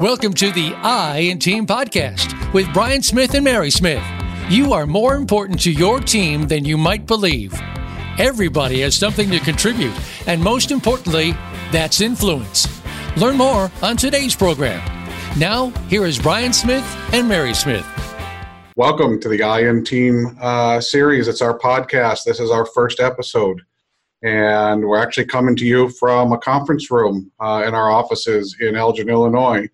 Welcome to the I in Team podcast with Brian Smith and Mary Smith. You are more important to your team than you might believe. Everybody has something to contribute, and most importantly, that's influence. Learn more on today's program. Now, here is Brian Smith and Mary Smith. Welcome to the I in Team uh, series. It's our podcast. This is our first episode and we're actually coming to you from a conference room uh, in our offices in Elgin, Illinois.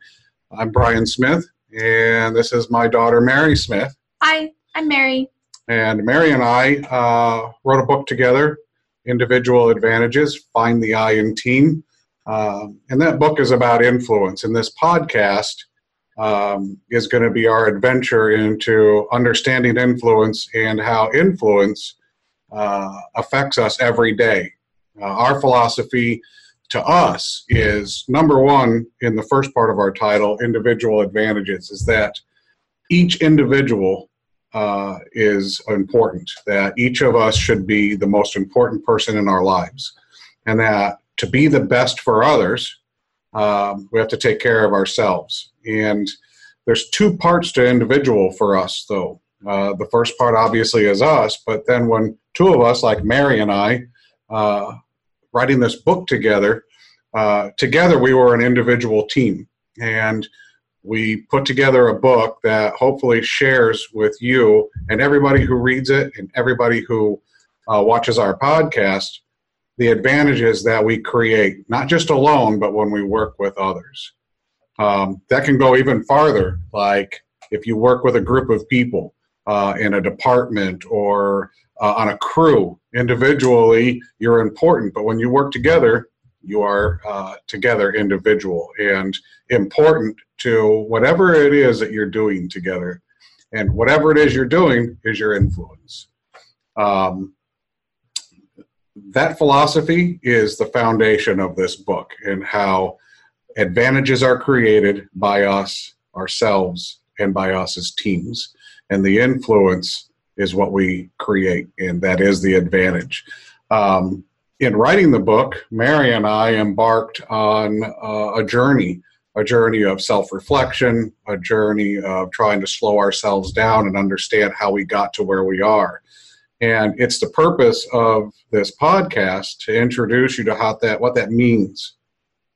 I'm Brian Smith, and this is my daughter, Mary Smith. Hi, I'm Mary. And Mary and I uh, wrote a book together, Individual Advantages Find the I in Team. Um, and that book is about influence. And this podcast um, is going to be our adventure into understanding influence and how influence uh, affects us every day. Uh, our philosophy to us is number one in the first part of our title, individual advantages, is that each individual uh, is important, that each of us should be the most important person in our lives, and that to be the best for others, um, we have to take care of ourselves. And there's two parts to individual for us, though. Uh, the first part obviously is us, but then when two of us, like Mary and I, uh, writing this book together, uh, together we were an individual team. And we put together a book that hopefully shares with you and everybody who reads it and everybody who uh, watches our podcast the advantages that we create, not just alone, but when we work with others. Um, that can go even farther, like if you work with a group of people uh, in a department or uh, on a crew. Individually, you're important, but when you work together, you are uh, together individual and important to whatever it is that you're doing together. And whatever it is you're doing is your influence. Um, that philosophy is the foundation of this book and how advantages are created by us, ourselves, and by us as teams. And the influence is what we create, and that is the advantage. Um, in writing the book, Mary and I embarked on uh, a journey, a journey of self reflection, a journey of trying to slow ourselves down and understand how we got to where we are. And it's the purpose of this podcast to introduce you to how that what that means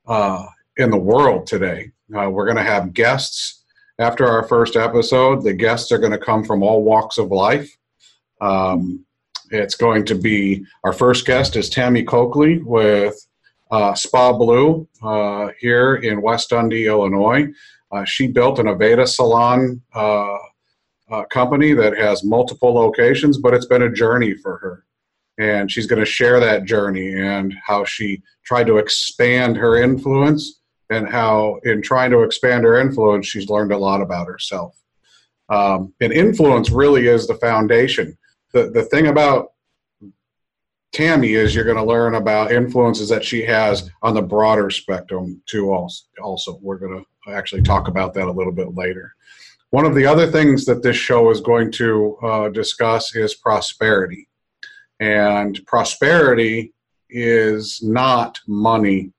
uh, in the world today. Uh, we're going to have guests after our first episode. The guests are going to come from all walks of life. Um, it's going to be our first guest is Tammy Coakley with uh, Spa Blue uh, here in West Dundee, Illinois. Uh, she built an Aveda salon uh, uh, company that has multiple locations, but it's been a journey for her. And she's going to share that journey and how she tried to expand her influence and how in trying to expand her influence, she's learned a lot about herself. Um, and influence really is the foundation. The, the thing about Tammy is you're going to learn about influences that she has on the broader spectrum too. Also, we're going to actually talk about that a little bit later. One of the other things that this show is going to uh, discuss is prosperity, and prosperity is not money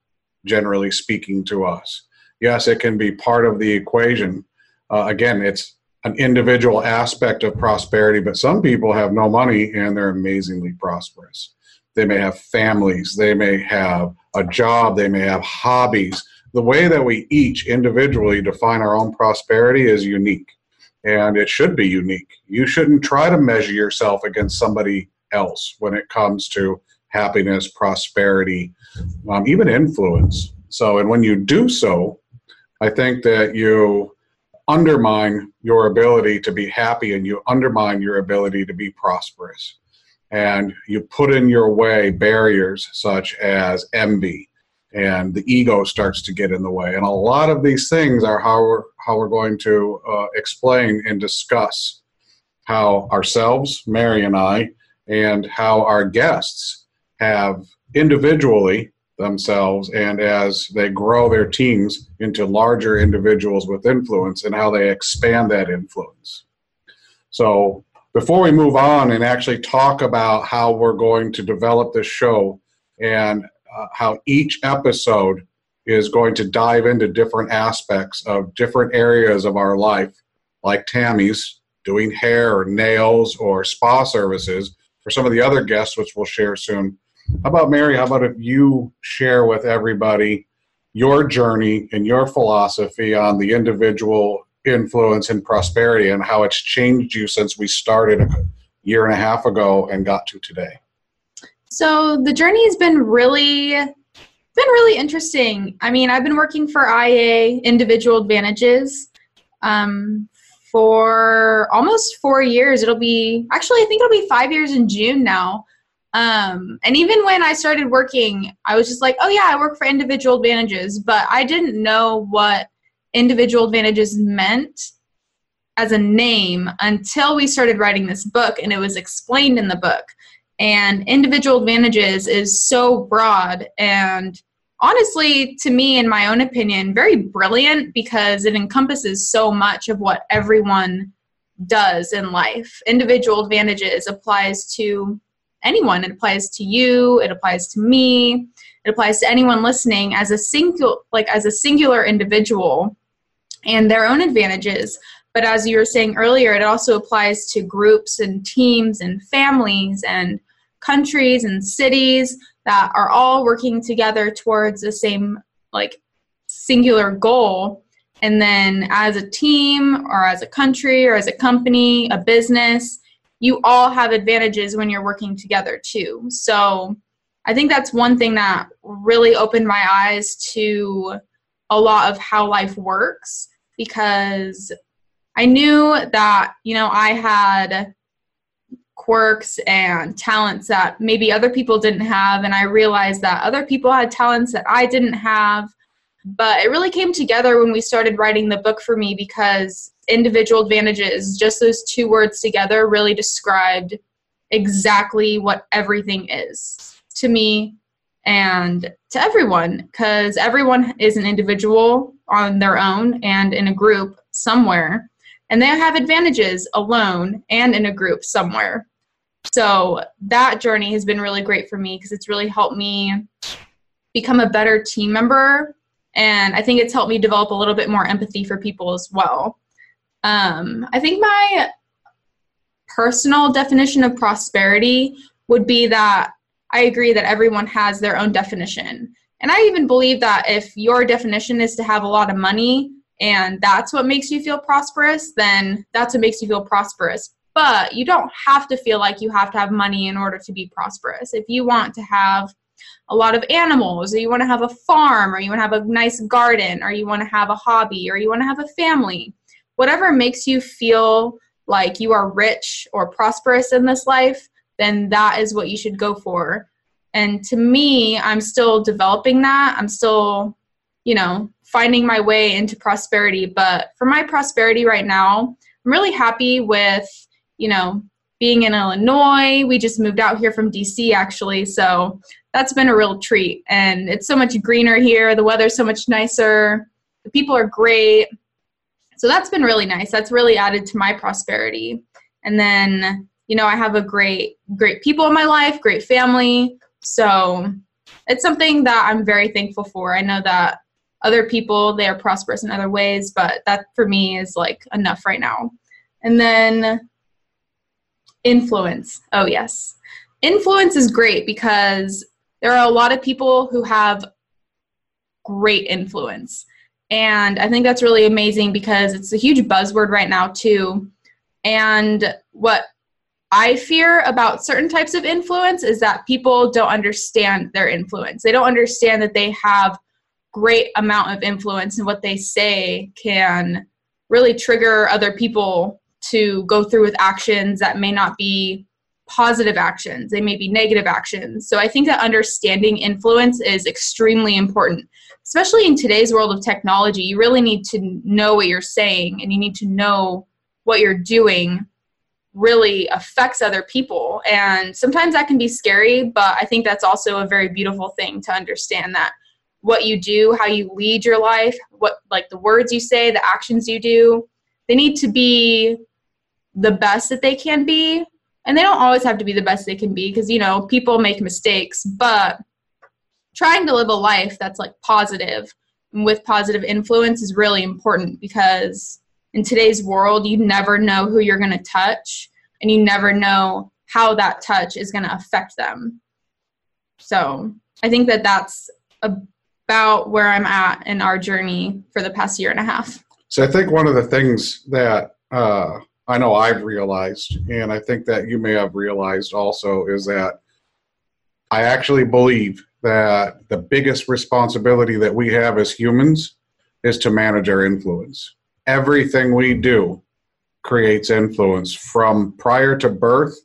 generally speaking to us. Yes, it can be part of the equation. Uh, again, it's an individual aspect of prosperity, but some people have no money and they're amazingly prosperous. They may have families, they may have a job, they may have hobbies. The way that we each individually define our own prosperity is unique, and it should be unique. You shouldn't try to measure yourself against somebody else when it comes to happiness, prosperity, um, even influence. So, and when you do so, I think that you undermine your ability to be happy and you undermine your ability to be prosperous. And you put in your way barriers such as envy, and the ego starts to get in the way. And a lot of these things are how we're, how we're going to uh, explain and discuss how ourselves, Mary and I, and how our guests have individually themselves and as they grow their teams into larger individuals with influence and how they expand that influence. So, before we move on and actually talk about how we're going to develop this show and uh, how each episode is going to dive into different aspects of different areas of our life, like Tammy's doing hair or nails or spa services, for some of the other guests, which we'll share soon. How about Mary? How about if you share with everybody your journey and your philosophy on the individual influence and prosperity and how it's changed you since we started a year and a half ago and got to today? So the journey has been really been really interesting. I mean, I've been working for IA Individual Advantages um, for almost four years. It'll be actually, I think it'll be five years in June now. Um, and even when I started working, I was just like, oh yeah, I work for Individual Advantages, but I didn't know what Individual Advantages meant as a name until we started writing this book and it was explained in the book. And individual advantages is so broad and honestly, to me, in my own opinion, very brilliant because it encompasses so much of what everyone does in life. Individual advantages applies to anyone. It applies to you, it applies to me, it applies to anyone listening as a single like as a singular individual and their own advantages but as you were saying earlier, it also applies to groups and teams and families and countries and cities that are all working together towards the same like singular goal. And then as a team or as a country or as a company, a business, you all have advantages when you're working together too. So I think that's one thing that really opened my eyes to a lot of how life works because I knew that, you know, I had quirks and talents that maybe other people didn't have. And I realized that other people had talents that I didn't have. But it really came together when we started writing the book for me because individual advantages, just those two words together, really described exactly what everything is to me and to everyone because everyone is an individual on their own and in a group somewhere and they have advantages alone and in a group somewhere. So that journey has been really great for me because it's really helped me become a better team member. And I think it's helped me develop a little bit more empathy for people as well. Um, I think my personal definition of prosperity would be that I agree that everyone has their own definition. And I even believe that if your definition is to have a lot of money, and that's what makes you feel prosperous, then that's what makes you feel prosperous. But you don't have to feel like you have to have money in order to be prosperous. If you want to have a lot of animals, or you want to have a farm, or you want to have a nice garden, or you want to have a hobby, or you want to have a family, whatever makes you feel like you are rich or prosperous in this life, then that is what you should go for. And to me, I'm still developing that. I'm still, you know, finding my way into prosperity. But for my prosperity right now, I'm really happy with, you know, being in Illinois. We just moved out here from DC actually. So that's been a real treat. And it's so much greener here. The weather's so much nicer. The people are great. So that's been really nice. That's really added to my prosperity. And then, you know, I have a great, great people in my life, great family. So it's something that I'm very thankful for. I know that other people they are prosperous in other ways but that for me is like enough right now and then influence oh yes influence is great because there are a lot of people who have great influence and i think that's really amazing because it's a huge buzzword right now too. And what I fear about certain types of influence is that people don't understand their influence. They don't understand that they have great amount of influence and what they say can really trigger other people to go through with actions that may not be positive actions. They may be negative actions. So i think that understanding influence is extremely important especially in today's world of technology you really need to know what you're saying and you need to know what you're doing really affects other people and sometimes that can be scary but i think that's also a very beautiful thing to understand that what you do, how you lead your life, what like the words you say, the actions you do, they need to be the best that they can be. And they don't always have to be the best they can be because you know, people make mistakes, but trying to live a life that's like positive and with positive influence is really important because in today's world you never know who you're going to touch and you never know how that touch is going to affect them. So i think that that's about where i'm at in our journey for the past year and a half. So i think one of the things that uh, i know i've realized and i think that you may have realized also is that i actually believe that the biggest responsibility that we have as humans is to manage our influence. Everything we do creates influence from prior to birth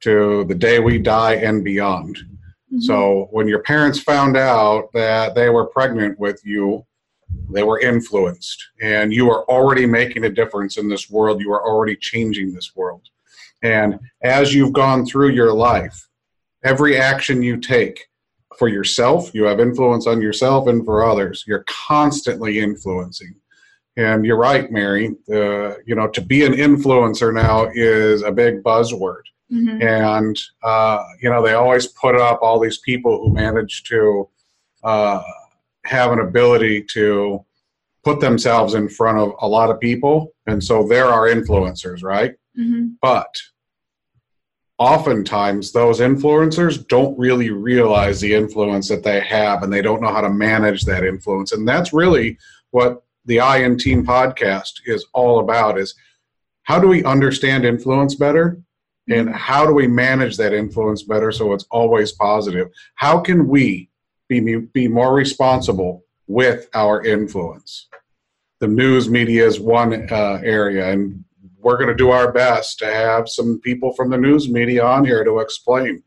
to the day we die and beyond. Mm-hmm. So when your parents found out that they were pregnant with you, they were influenced and you are already making a difference in this world. You are already changing this world. And as you've gone through your life, every action you take, for yourself, you have influence on yourself and for others. You're constantly influencing. And you're right, Mary. Uh, you know, to be an influencer now is a big buzzword. Mm-hmm. And, uh, you know, they always put up all these people who manage to uh, have an ability to put themselves in front of a lot of people. And so there are influencers, right? Mm-hmm. But oftentimes those influencers don't really realize the influence that they have and they don't know how to manage that influence. And that's really what the i in team podcast is all about is how do we understand influence better? And how do we manage that influence better so it's always positive? How can we be, be more responsible with our influence? The news media is one uh, area and we're going to do our best to have some people from the news media on here to explain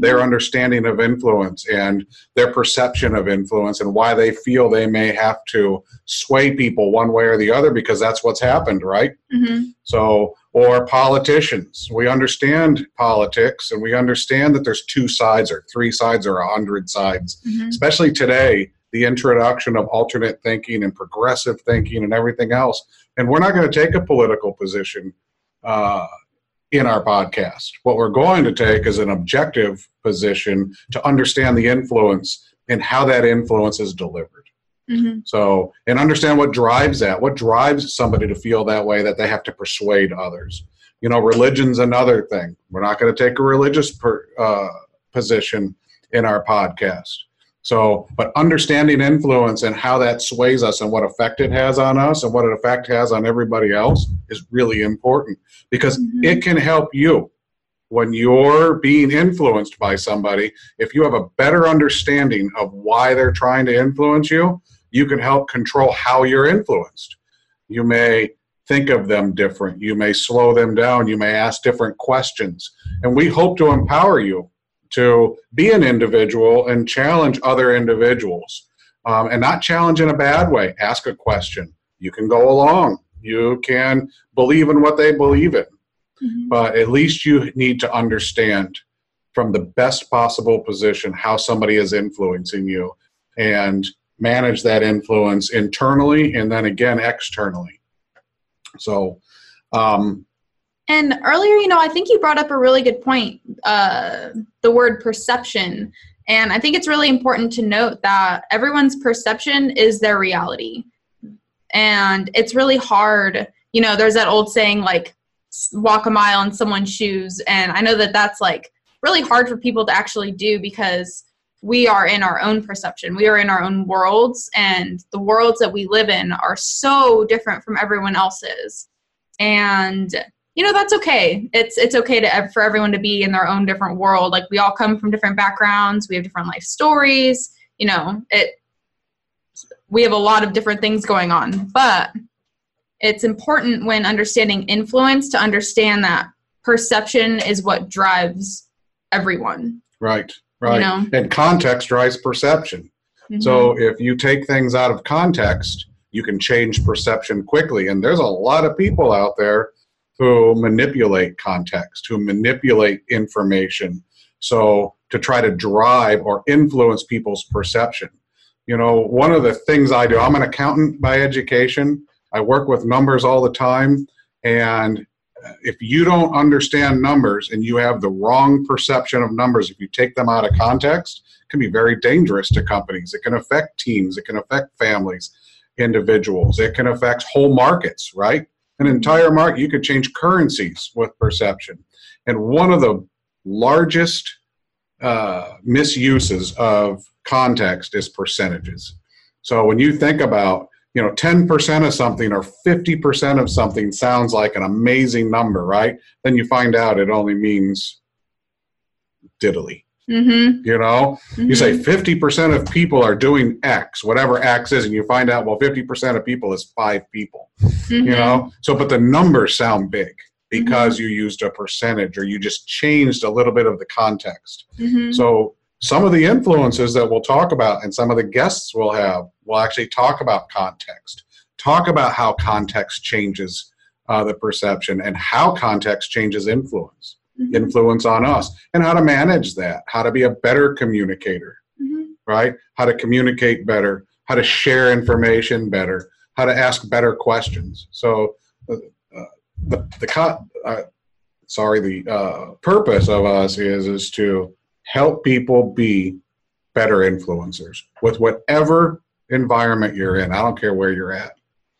their mm-hmm. understanding of influence and their perception of influence and why they feel they may have to sway people one way or the other because that's what's happened, right? Mm-hmm. So, or politicians. We understand politics and we understand that there's two sides or three sides or a hundred sides, mm-hmm. especially today. The introduction of alternate thinking and progressive thinking and everything else and we're not going to take a political position uh, in our podcast. What we're going to take is an objective position to understand the influence and how that influence is delivered. Mm-hmm. So, and understand what drives that. What drives somebody to feel that way that they have to persuade others? You know, religion's another thing. We're not going to take a religious per, uh, position in our podcast. So, but understanding influence and how that sways us and what effect it has on us and what an effect has on everybody else is really important because mm-hmm. it can help you when you're being influenced by somebody. If you have a better understanding of why they're trying to influence you, you can help control how you're influenced. You may think of them different. You may slow them down. You may ask different questions. And we hope to empower you to be an individual and challenge other individuals. Um, and not challenge in a bad way. Ask a question. You can go along. You can believe in what they believe in. Mm-hmm. But at least you need to understand from the best possible position how somebody is influencing you and manage that influence internally and then again externally. So, um, and earlier, you know, I think you brought up a really good point uh, the word perception. And I think it's really important to note that everyone's perception is their reality. And it's really hard. You know, there's that old saying, like, walk a mile in someone's shoes. And I know that that's like really hard for people to actually do because we are in our own perception. We are in our own worlds, and the worlds that we live in are so different from everyone else's. And you know that's okay. It's it's okay to for everyone to be in their own different world. Like we all come from different backgrounds. We have different life stories. You know it we have a lot of different things going on. But it's important when understanding influence to understand that perception is what drives everyone. Right right. you know? and context drives perception. Mm-hmm. so if you take things out of context you can change perception quickly. And there's a lot of people out there who manipulate context, who manipulate information. So to try to drive or influence people's perception. You know, one of the things I do, I'm an accountant by education. I work with numbers all the time. And if you don't understand numbers and you have the wrong perception of numbers, if you take them out of context, it can be very dangerous to companies. It can affect teams, it can affect families, individuals, it can affect whole markets, right? An entire market, you could change currencies with perception. And one of the largest uh, misuses of context is percentages. So when you think about you know 10% of something or 50% of something sounds like an amazing number right then you find out it only means diddly Mm-hmm. you know Mm-hmm. you say 50% of people are doing x whatever x is and you find out well 50% of people is five people Mm-hmm. you know so but the numbers sound big because you used a percentage or you just changed a little bit of the context Mm-hmm. so some of the influences that we'll talk about and some of the guests we'll have will actually talk about context, talk about how context changes uh, the perception and how context changes influence, Mm-hmm. influence on us, and how to manage that, how to be a better communicator, Mm-hmm. right? How to communicate better, how to share information better, how to ask better questions. So uh, uh, the the co- uh, sorry the uh, purpose of us is is to help people be better influencers with whatever environment you're in. I don't care where you're at.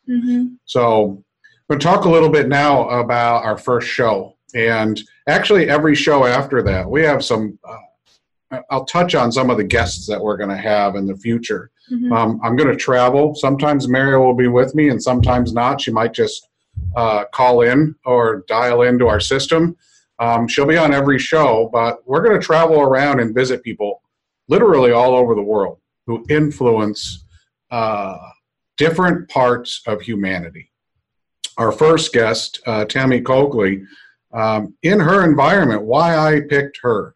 Mm-hmm. So, I'm going to talk a little bit now about our first show. And actually, every show after that, we have some. Uh, I'll touch on some of the guests that we're going to have in the future. Mm-hmm. Um, I'm going to travel. Sometimes Mary will be with me, and sometimes not. She might just uh, call in or dial into our system. Um, she'll be on every show, but we're going to travel around and visit people literally all over the world who influence uh, different parts of humanity. Our first guest, uh, Tammy Coakley, um, in her environment, why I picked her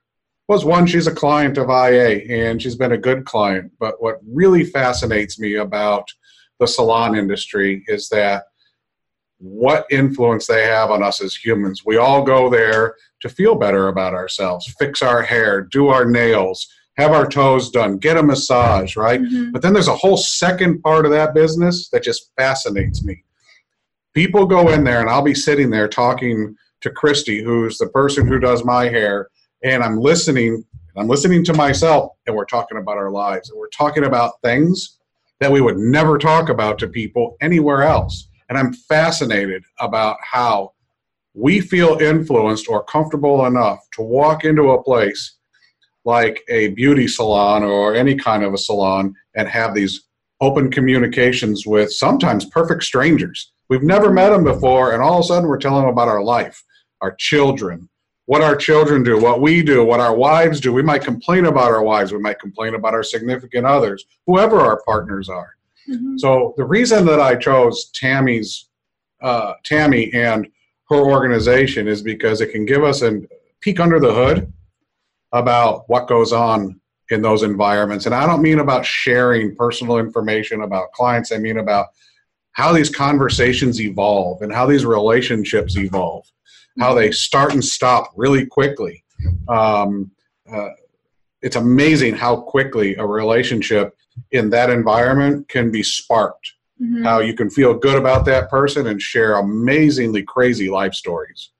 was one, she's a client of IA and she's been a good client. But what really fascinates me about the salon industry is that what influence they have on us as humans. We all go there to feel better about ourselves, fix our hair, do our nails, have our toes done, get a massage, right? Mm-hmm. But then there's a whole second part of that business that just fascinates me. People go in there, and I'll be sitting there talking to Christy, who's the person who does my hair, and I'm listening. I'm listening to myself, and we're talking about our lives, and we're talking about things that we would never talk about to people anywhere else. And I'm fascinated about how we feel influenced or comfortable enough to walk into a place like a beauty salon or any kind of a salon and have these open communications with sometimes perfect strangers. We've never met them before, and all of a sudden we're telling them about our life, our children, what our children do, what we do, what our wives do. We might complain about our wives, we might complain about our significant others, whoever our partners are. Mm-hmm. So the reason that I chose Tammy's uh, Tammy and her organization is because it can give us a peek under the hood about what goes on in those environments. And I don't mean about sharing personal information about clients. I mean about how these conversations evolve and how these relationships evolve, how they start and stop really quickly. Um, uh, it's amazing how quickly a relationship in that environment can be sparked. Mm-hmm. How you can feel good about that person and share amazingly crazy life stories.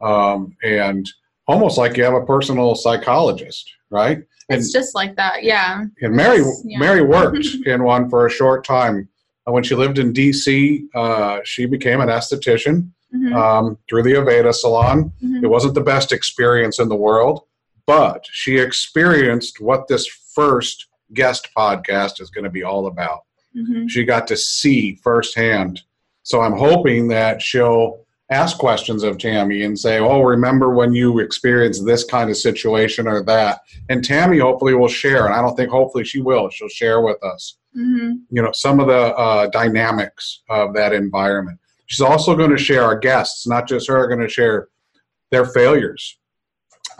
Um, and almost like you have a personal psychologist, right? And, It's just like that, yeah. and Mary, Yes, yeah. Mary worked in one for a short time. Uh, When she lived in D.C., uh, she became an esthetician Mhm. um, through the Aveda salon. Mhm. It wasn't the best experience in the world, but she experienced what this first guest podcast is going to be all about. Mhm. She got to see firsthand. So I'm hoping that she'll ask questions of Tammy and say, Oh, remember when you experienced this kind of situation or that? And Tammy hopefully will share. And I don't think hopefully she will. She'll share with us Mhm. you know some of the uh, dynamics of that environment she's also going to share our guests not just her going to share their failures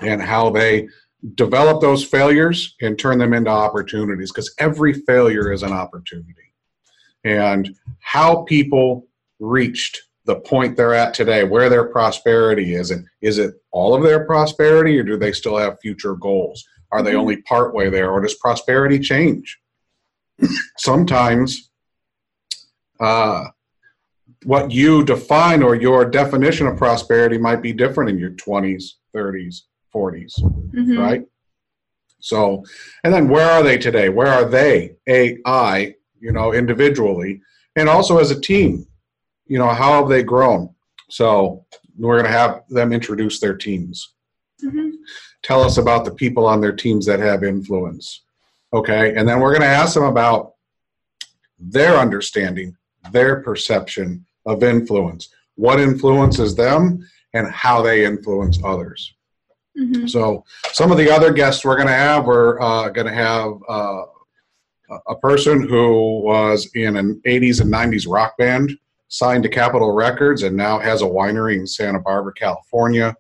and how they develop those failures and turn them into opportunities because every failure is an opportunity and how people reached the point they're at today where their prosperity is and is it all of their prosperity or do they still have future goals are they Mhm. only part way there or does prosperity change sometimes uh, what you define or your definition of prosperity might be different in your 20s, 30s, 40s, Mhm. right? So, and then where are they today? Where are they, AI, you know, individually, and also as a team? You know, how have they grown? So, we're going to have them introduce their teams. Mhm. Tell us about the people on their teams that have influence. Okay. And then we're going to ask them about their understanding, their perception of influence, what influences them, and how they influence others. Mhm. So, some of the other guests we're going to have, we're uh, going to have uh, a person who was in an 80s and 90s rock band, signed to Capitol Records, and now has a winery in Santa Barbara, California.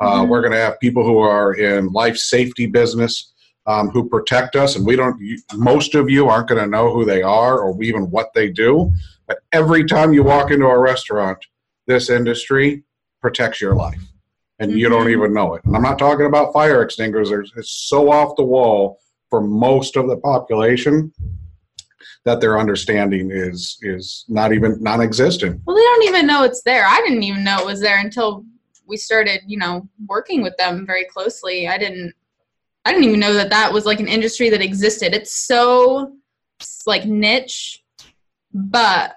Uh, Mhm. We're going to have people who are in life safety business um, who protect us, and we don't. You, most of you aren't going to know who they are or even what they do. But every time you walk into a restaurant, this industry protects your life, and you don't Mhm. even know it. And I'm not talking about fire extinguishers. It's so off the wall for most of the population that their understanding is is not even non-existent. Well, they don't even know it's there. I didn't even know it was there until we started, you know, working with them very closely. I didn't I didn't even know that that was like an industry that existed. It's so like niche, but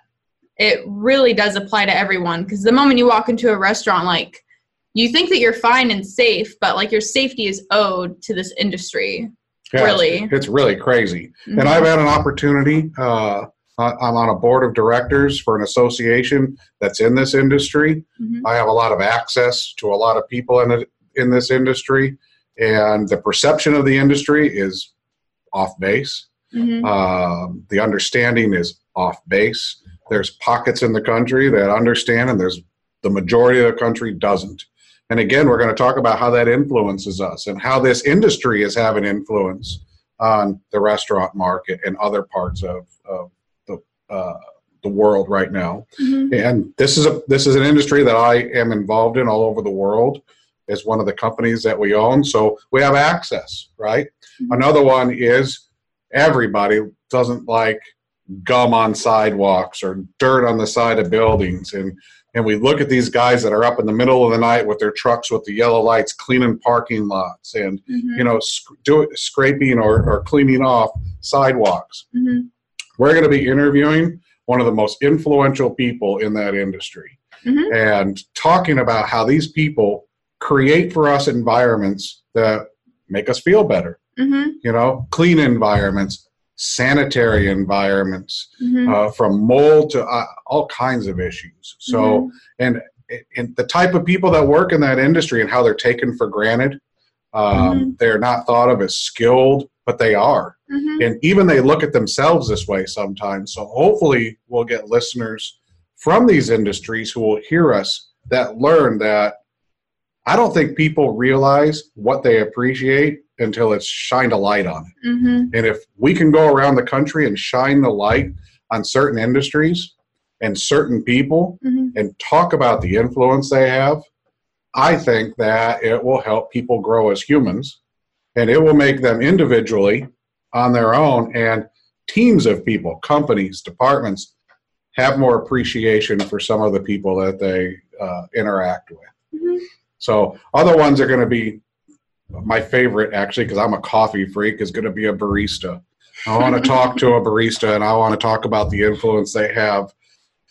it really does apply to everyone because the moment you walk into a restaurant like you think that you're fine and safe, but like your safety is owed to this industry. Yeah, Really? it's really crazy. Mhm. And I've had an opportunity. Uh, I'm on a board of directors for an association that's in this industry. Mhm. I have a lot of access to a lot of people in it, in this industry, and the perception of the industry is off base. Mhm. Um, the understanding is off base. There's pockets in the country that understand, and there's the majority of the country doesn't. And again, we're going to talk about how that influences us and how this industry is having influence on the restaurant market and other parts of, of the uh, the world right now. Mhm. And this is a this is an industry that I am involved in all over the world. As one of the companies that we own, so we have access, right? Mhm. Another one is everybody doesn't like gum on sidewalks or dirt on the side of buildings and and we look at these guys that are up in the middle of the night with their trucks with the yellow lights cleaning parking lots and Mhm. you know sc- do scraping or, or cleaning off sidewalks Mhm. we're going to be interviewing one of the most influential people in that industry Mhm. and talking about how these people create for us environments that make us feel better Mhm. you know clean environments sanitary environments Mhm. uh, from mold to uh, all kinds of issues. So and and the type of people that work in that industry and how they're taken for granted um, they're not thought of as skilled but they are. Mhm. and even they look at themselves this way sometimes. So hopefully we'll get listeners from these industries who will hear us that learn that i don't think people realize what they appreciate until it's shined a light on it Mhm. and if we can go around the country and shine the light on certain industries and certain people Mhm. and talk about the influence they have, I think that it will help people grow as humans and it will make them individually on their own and teams of people, companies, departments have more appreciation for some of the people that they uh, interact with. Mhm. So other ones are going to be my favorite actually because I'm a coffee freak is going to be a barista. I want to talk to a barista and I want to talk about the influence they have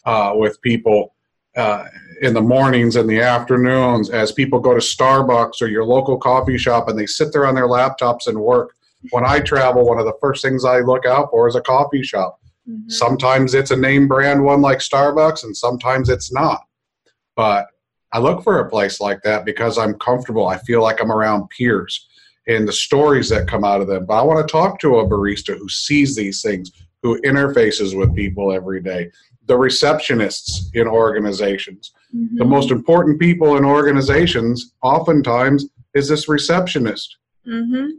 uh, with people uh, in the mornings and the afternoons as people go to Starbucks or your local coffee shop and they sit there on their laptops and work. When I travel, one of the first things I look out for is a coffee shop. Mhm. Sometimes it's a name brand one like Starbucks, and sometimes it's not. But I look for a place like that because I'm comfortable. I feel like I'm around peers and the stories that come out of them. But I want to talk to a barista who sees these things, who interfaces with people every day. The receptionists in organizations. The Mhm. most important people in organizations oftentimes is this receptionist Mhm.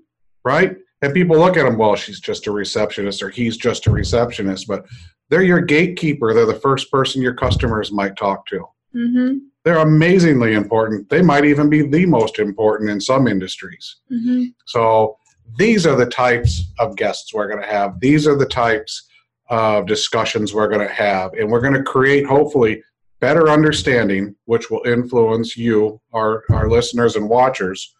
right? And people look at them, well, she's just a receptionist or he's just a receptionist, but they're your gatekeeper. They're the first person your customers might talk to. Mhm. They're amazingly important. They might even be the most important in some industries. Mhm. So these are the types of guests we're going to have. These are the types of discussions we're going to have. And we're going to create, hopefully, better understanding, which will influence you, our, our listeners and watchers,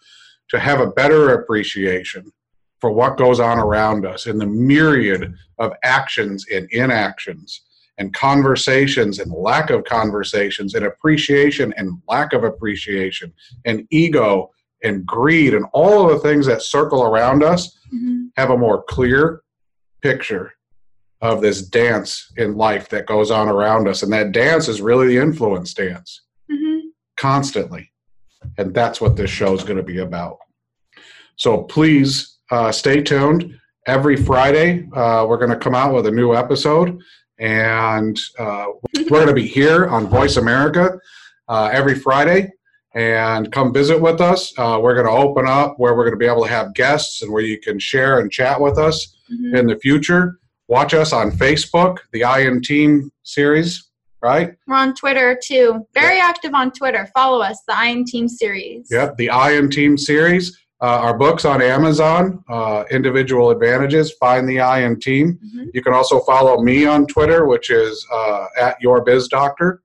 to have a better appreciation for what goes on around us in the myriad of actions and inactions and conversations and lack of conversations and appreciation and lack of appreciation and ego and greed and all of the things that circle around us mm-hmm. have a more clear picture of this dance in life that goes on around us. And that dance is really the influence dance mm-hmm. constantly. And that's what this show is going to be about. So please uh, stay tuned. Every friday uh, we're going to come out with a new episode and uh, we're going to be here on voice america uh, every friday and come visit with us. Uh, we're going to open up where we're going to be able to have guests and where you can share and chat with us mm-hmm. in the future. Watch us on Facebook, the IN Team series, right? We're on Twitter too. Very active on Twitter. Follow us, the IN Team series. Yep, the IN Team series. Uh, our books on Amazon, uh, Individual Advantages, Find the I and team. Mm-hmm. You can also follow me on Twitter, which is uh, at Your Biz Doctor.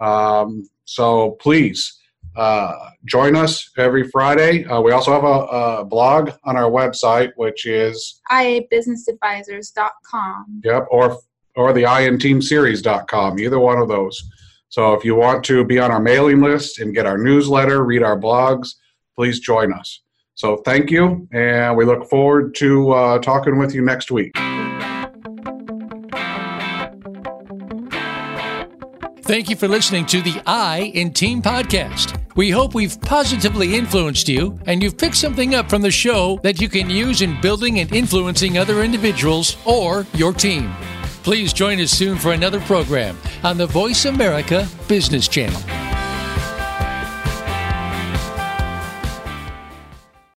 Um, so please uh, join us every Friday. Uh, we also have a, a, blog on our website, which is iabusinessadvisors.com. Yep, or or the inteamseries.com, either one of those. So if you want to be on our mailing list and get our newsletter, read our blogs, please join us. So thank you, and we look forward to uh, talking with you next week. Thank you for listening to the I in Team podcast. We hope we've positively influenced you and you've picked something up from the show that you can use in building and influencing other individuals or your team. Please join us soon for another program on the Voice America Business Channel.